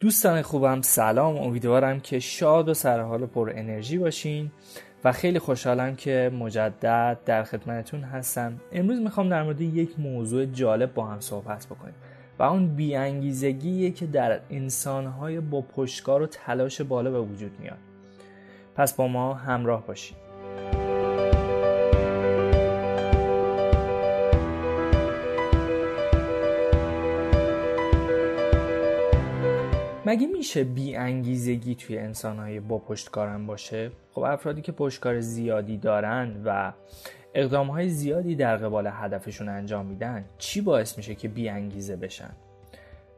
دوستان خوبم سلام. امیدوارم که شاد و سرحال پر انرژی باشین و خیلی خوشحالم که مجدد در خدمتتون هستم. امروز می‌خوام در مورد یک موضوع جالب با هم صحبت بکنیم و اون بیانگیزگیه که در انسانهای با پشتکار و تلاش بالا به وجود میاد. پس با ما همراه باشید مگه میشه بی انگیزگی توی انسانهای با پشتکارم باشه؟ خب افرادی که پشتکار زیادی دارن و اقدام های زیادی در قبال هدفشون انجام میدن چی باعث میشه که بی انگیزه بشن؟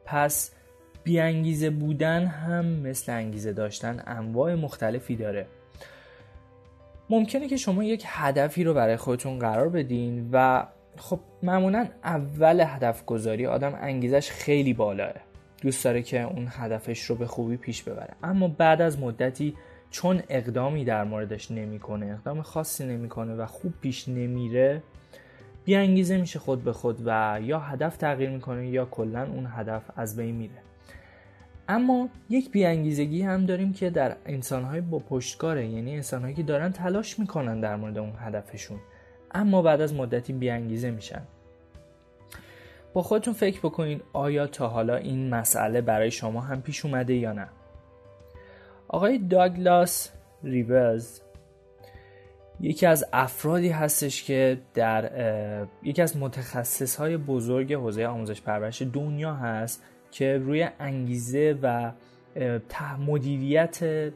پس بی انگیزه بودن هم مثل انگیزه داشتن انواع مختلفی داره ممکنه که شما یک هدفی رو برای خودتون قرار بدین و خب معمولا اول هدف گذاری آدم انگیزش خیلی بالاه دوست داره که اون هدفش رو به خوبی پیش ببره. اما بعد از مدتی چون اقدامی در موردش نمی‌کنه اقدام خاصی نمی‌کنه و خوب پیش نمیره بیانگیزه میشه خود به خود و یا هدف تغییر می‌کنه یا کلا اون هدف از بین میره. اما یک بیانگیزگی هم داریم که در انسانهای با پشتکاره یعنی انسانهایی که دارن تلاش می‌کنن در مورد اون هدفشون. اما بعد از مدتی بیانگیزه میشن. با خودتون فکر بکنید آیا تا حالا این مسئله برای شما هم پیش اومده یا نه. آقای داگلاس ریورز یکی از افرادی هستش که در یکی از متخصص های بزرگ حوزه آموزش پرورش دنیا هست که روی انگیزه و مدیریت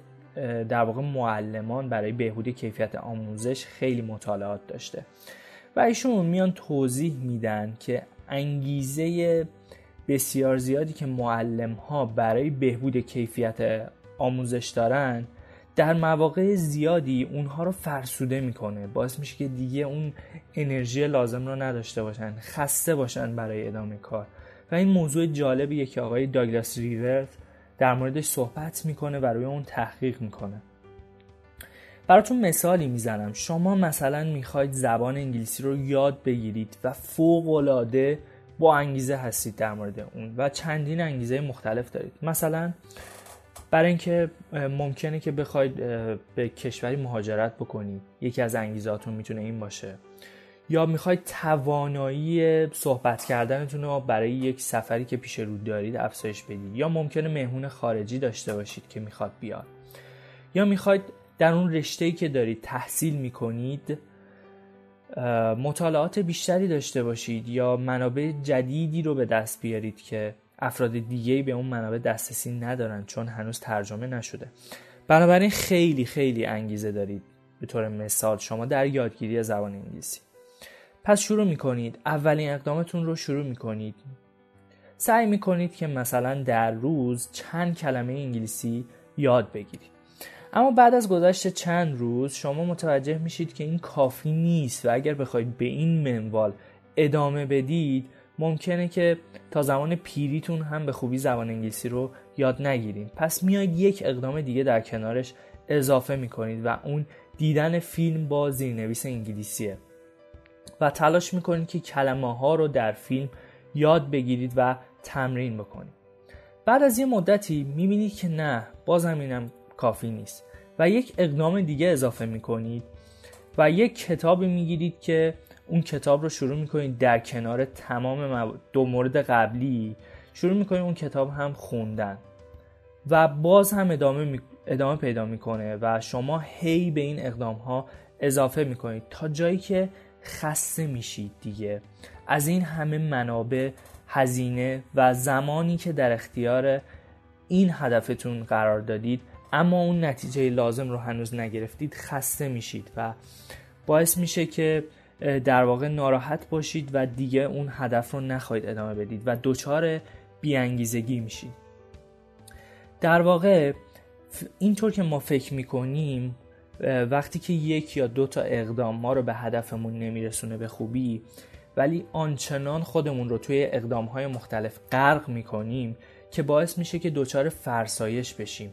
در واقع معلمان برای بهبود کیفیت آموزش خیلی مطالعات داشته. و ایشون میان توضیح میدن که انگیزه بسیار زیادی که معلم ها برای بهبود کیفیت آموزش دارن در مواقع زیادی اونها رو فرسوده می‌کنه. باعث میشه که دیگه اون انرژی لازم رو نداشته باشن خسته باشن برای ادامه کار. و این موضوع جالبیه که آقای داگلاس ریورت در موردش صحبت می‌کنه و روی اون تحقیق می‌کنه. براتون مثالی می‌زنم. شما مثلا می‌خواید زبان انگلیسی رو یاد بگیرید و فوق العاده با انگیزه هستید در مورد اون و چندین انگیزه مختلف دارید. مثلا برای اینکه ممکنه که بخواید به کشوری مهاجرت بکنید. یکی از انگیزاتون می‌تونه این باشه. یا می‌خواید توانایی صحبت کردنتون رو برای یک سفری که پیش رو دارید افزایش بدید. یا ممکنه مهمون خارجی داشته باشید که می‌خواد بیاد. یا می‌خواید در اون رشته که دارید تحصیل می‌کنید مطالعات بیشتری داشته باشید یا منابع جدیدی رو به دست بیارید که افراد دیگه به اون منابع دسترسی ندارن چون هنوز ترجمه نشده. بنابراین خیلی خیلی انگیزه دارید. به طور مثال شما در یادگیری زبان انگلیسی. پس شروع می‌کنید. اولین اقدامتون رو شروع می‌کنید. سعی می‌کنید که مثلا در روز چند کلمه انگلیسی یاد بگیرید. اما بعد از گذشت چند روز شما متوجه میشید که این کافی نیست و اگر بخواید به این منوال ادامه بدید ممکنه که تا زمان پیریتون هم به خوبی زبان انگلیسی رو یاد نگیرید پس میاید یک اقدام دیگه در کنارش اضافه می‌کنید و اون دیدن فیلم با زیرنویس انگلیسیه. و تلاش می‌کنید که کلمه ها رو در فیلم یاد بگیرید و تمرین بکنید. بعد از یه مدتی می‌بینید که نه بازم اینم کافی نیست. و یک اقدام دیگه اضافه می‌کنید و یک کتابی می‌گیرید که اون کتاب رو شروع می‌کنید در کنار تمام دو مورد قبلی شروع می‌کنید اون کتاب هم خوندن. و باز هم ادامه, ادامه پیدا می‌کنه و شما هی به این اقدام ها اضافه می‌کنید تا جایی که خسته میشید دیگه. از این همه منابع هزینه و زمانی که در اختیار این هدفتون قرار دادید اما اون نتیجه لازم رو هنوز نگرفتید خسته میشید و باعث میشه که در واقع ناراحت باشید و دیگه اون هدف رو نخواهید ادامه بدید و دچار بیانگیزگی میشید. در واقع اینطور که ما فکر می‌کنیم وقتی که یک یا دو تا اقدام ما رو به هدفمون نمیرسونه به خوبی ولی آنچنان خودمون رو توی اقدام های مختلف غرق می‌کنیم که باعث میشه که دچار فرسایش بشیم.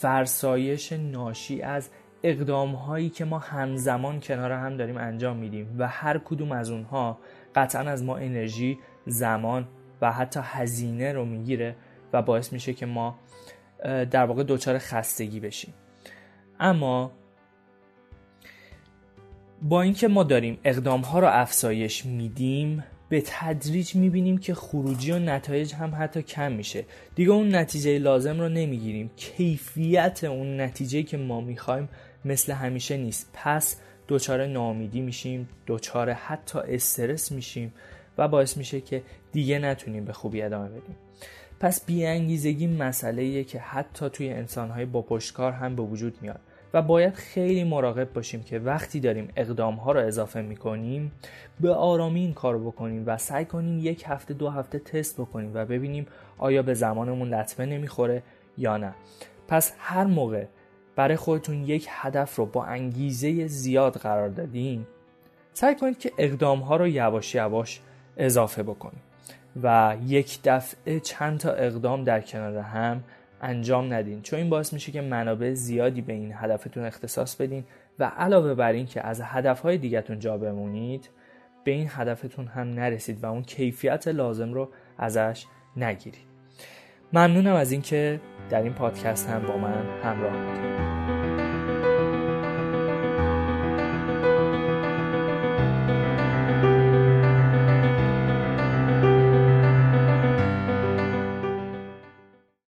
فرسایش ناشی از اقدام هایی که ما همزمان کنار هم داریم انجام میدیم و هر کدوم از اونها قطعا از ما انرژی زمان و حتی هزینه رو می‌گیره و باعث میشه که ما در واقع دچار خستگی بشیم. اما با اینکه ما داریم اقدام ها رو افزایش میدیم به تدریج می‌بینیم که خروجی و نتایج هم حتی کم میشه. دیگه اون نتیجه لازم رو نمی‌گیریم. کیفیت اون نتیجه که ما می‌خوایم مثل همیشه نیست. پس دچار ناامیدی میشیم دچار حتی استرس میشیم و باعث میشه که دیگه نتونیم به خوبی ادامه بدیم. پس بیانگیزگی مسئله که حتی توی انسانهای با پشتکار هم به وجود میاد. و باید خیلی مراقب باشیم که وقتی داریم اقدام ها رو اضافه می‌کنیم به آرامی این کار بکنیم و سعی کنیم یک هفته دو هفته تست بکنیم و ببینیم آیا به زمانمون لطمه نمی‌خوره یا نه. پس هر موقع برای خودتون یک هدف رو با انگیزه زیاد قرار دادین سعی کنید که اقدام ها رو یواش یواش اضافه بکنید و یک دفعه چند تا اقدام در کنار هم انجام ندین. چون این باعث میشه که منابع زیادی به این هدفتون اختصاص بدین و علاوه بر این که از هدفهای دیگهتون جا بمونید به این هدفتون هم نرسید و اون کیفیت لازم رو ازش نگیرید. ممنونم از اینکه در این پادکست هم با من همراه بودید.